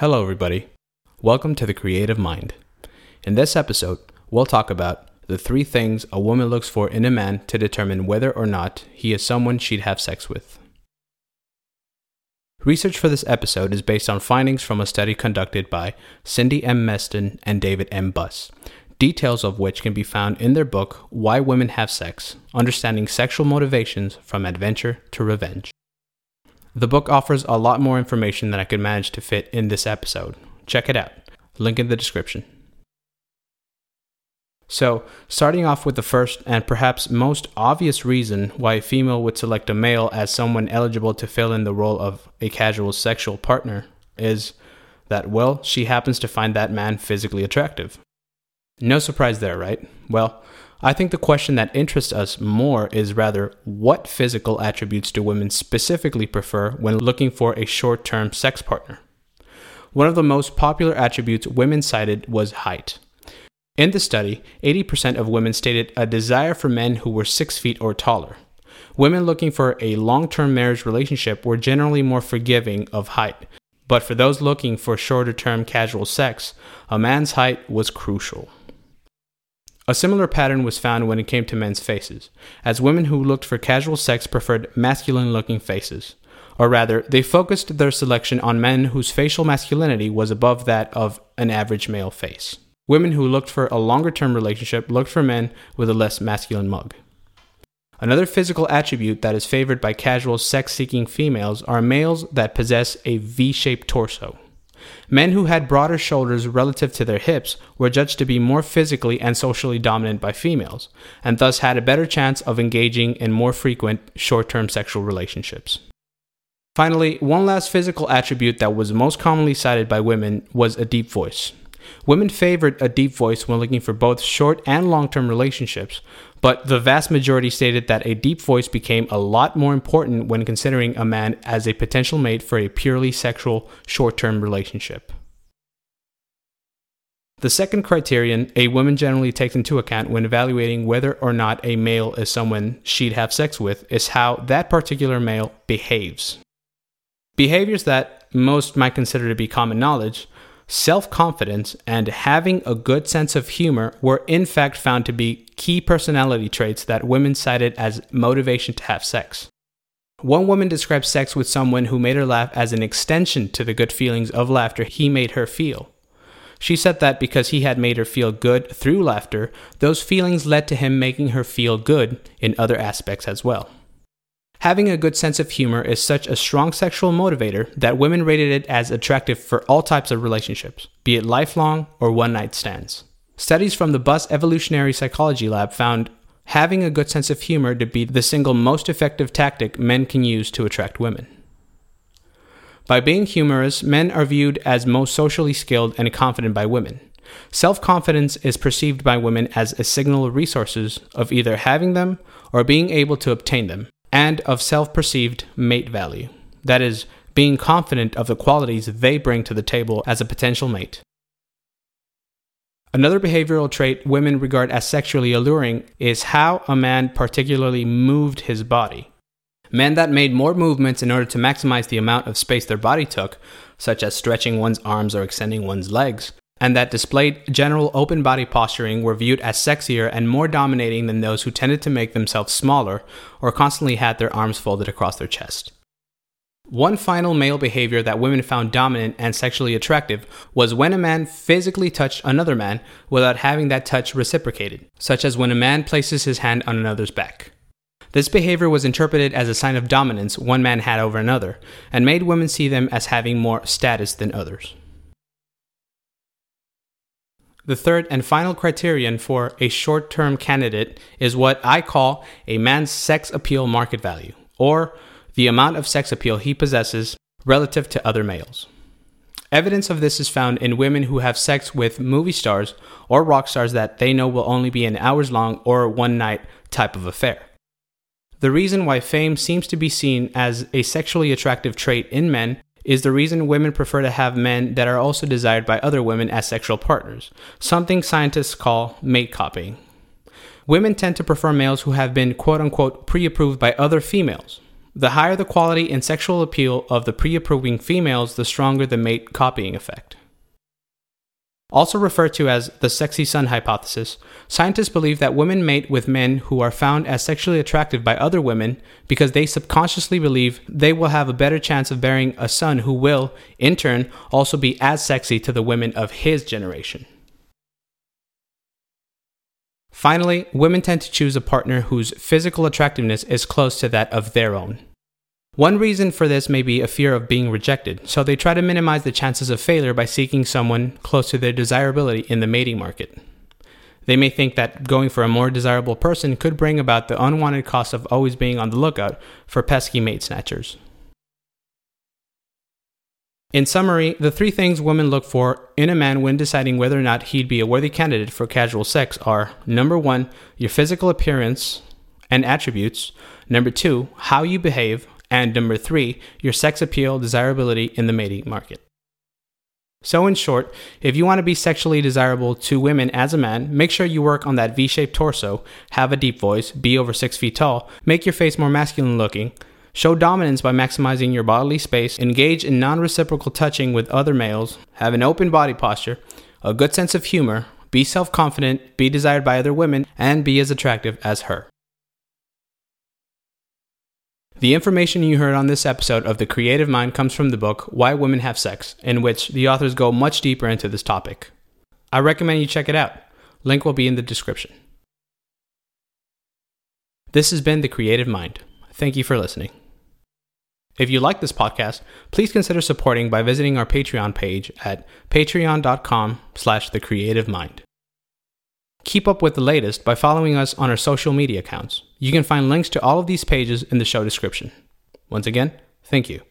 Hello, everybody. Welcome to the Creative Mind. In this episode, we'll talk about the three things a woman looks for in a man to determine whether or not he is someone she'd have sex with. Research for this episode is based on findings from a study conducted by Cindy M. Meston and David M. Buss, details of which can be found in their book, Why Women Have Sex Understanding Sexual Motivations from Adventure to Revenge. The book offers a lot more information than I could manage to fit in this episode. Check it out. Link in the description. So, starting off with the first and perhaps most obvious reason why a female would select a male as someone eligible to fill in the role of a casual sexual partner is that, well, she happens to find that man physically attractive. No surprise there, right? Well, I think the question that interests us more is rather what physical attributes do women specifically prefer when looking for a short term sex partner? One of the most popular attributes women cited was height. In the study, 80% of women stated a desire for men who were 6 feet or taller. Women looking for a long term marriage relationship were generally more forgiving of height, but for those looking for shorter term casual sex, a man's height was crucial. A similar pattern was found when it came to men's faces, as women who looked for casual sex preferred masculine looking faces. Or rather, they focused their selection on men whose facial masculinity was above that of an average male face. Women who looked for a longer term relationship looked for men with a less masculine mug. Another physical attribute that is favored by casual sex seeking females are males that possess a V shaped torso. Men who had broader shoulders relative to their hips were judged to be more physically and socially dominant by females, and thus had a better chance of engaging in more frequent short term sexual relationships. Finally, one last physical attribute that was most commonly cited by women was a deep voice. Women favored a deep voice when looking for both short and long term relationships, but the vast majority stated that a deep voice became a lot more important when considering a man as a potential mate for a purely sexual short term relationship. The second criterion a woman generally takes into account when evaluating whether or not a male is someone she'd have sex with is how that particular male behaves. Behaviors that most might consider to be common knowledge self confidence, and having a good sense of humor were in fact found to be key personality traits that women cited as motivation to have sex. One woman described sex with someone who made her laugh as an extension to the good feelings of laughter he made her feel. She said that because he had made her feel good through laughter, those feelings led to him making her feel good in other aspects as well. Having a good sense of humor is such a strong sexual motivator that women rated it as attractive for all types of relationships, be it lifelong or one night stands. Studies from the Buss Evolutionary Psychology Lab found having a good sense of humor to be the single most effective tactic men can use to attract women. By being humorous, men are viewed as most socially skilled and confident by women. Self confidence is perceived by women as a signal of resources of either having them or being able to obtain them and of self perceived mate value. That is, being confident of the qualities they bring to the table as a potential mate. Another behavioral trait women regard as sexually alluring is how a man particularly moved his body. Men that made more movements in order to maximize the amount of space their body took, such as stretching one's arms or extending one's legs, and that displayed general open body posturing were viewed as sexier and more dominating than those who tended to make themselves smaller or constantly had their arms folded across their chest. One final male behavior that women found dominant and sexually attractive was when a man physically touched another man without having that touch reciprocated, such as when a man places his hand on another's back. This behavior was interpreted as a sign of dominance one man had over another, and made women see them as having more status than others. The third and final criterion for a short term candidate is what I call a man's sex appeal market value, or the amount of sex appeal he possesses relative to other males. Evidence of this is found in women who have sex with movie stars or rock stars that they know will only be an hours long or one night type of affair. The reason why fame seems to be seen as a sexually attractive trait in men is the reason women prefer to have men that are also desired by other women as sexual partners, something scientists call mate copying. Women tend to prefer males who have been quote unquote pre approved by other females. The higher the quality and sexual appeal of the pre approving females, the stronger the mate copying effect. Also referred to as the sexy son hypothesis, scientists believe that women mate with men who are found as sexually attractive by other women because they subconsciously believe they will have a better chance of bearing a son who will, in turn, also be as sexy to the women of his generation. Finally, women tend to choose a partner whose physical attractiveness is close to that of their own. One reason for this may be a fear of being rejected, so they try to minimize the chances of failure by seeking someone close to their desirability in the mating market. They may think that going for a more desirable person could bring about the unwanted cost of always being on the lookout for pesky mate snatchers. In summary, the three things women look for in a man when deciding whether or not he'd be a worthy candidate for casual sex are number one, your physical appearance and attributes, number two, how you behave, and number three, your sex appeal, desirability in the mating market. So, in short, if you want to be sexually desirable to women as a man, make sure you work on that V shaped torso, have a deep voice, be over six feet tall, make your face more masculine looking, show dominance by maximizing your bodily space, engage in non reciprocal touching with other males, have an open body posture, a good sense of humor, be self confident, be desired by other women, and be as attractive as her. The information you heard on this episode of The Creative Mind comes from the book Why Women Have Sex, in which the authors go much deeper into this topic. I recommend you check it out. Link will be in the description. This has been The Creative Mind. Thank you for listening. If you like this podcast, please consider supporting by visiting our Patreon page at patreon.com slash the creative mind. Keep up with the latest by following us on our social media accounts. You can find links to all of these pages in the show description. Once again, thank you.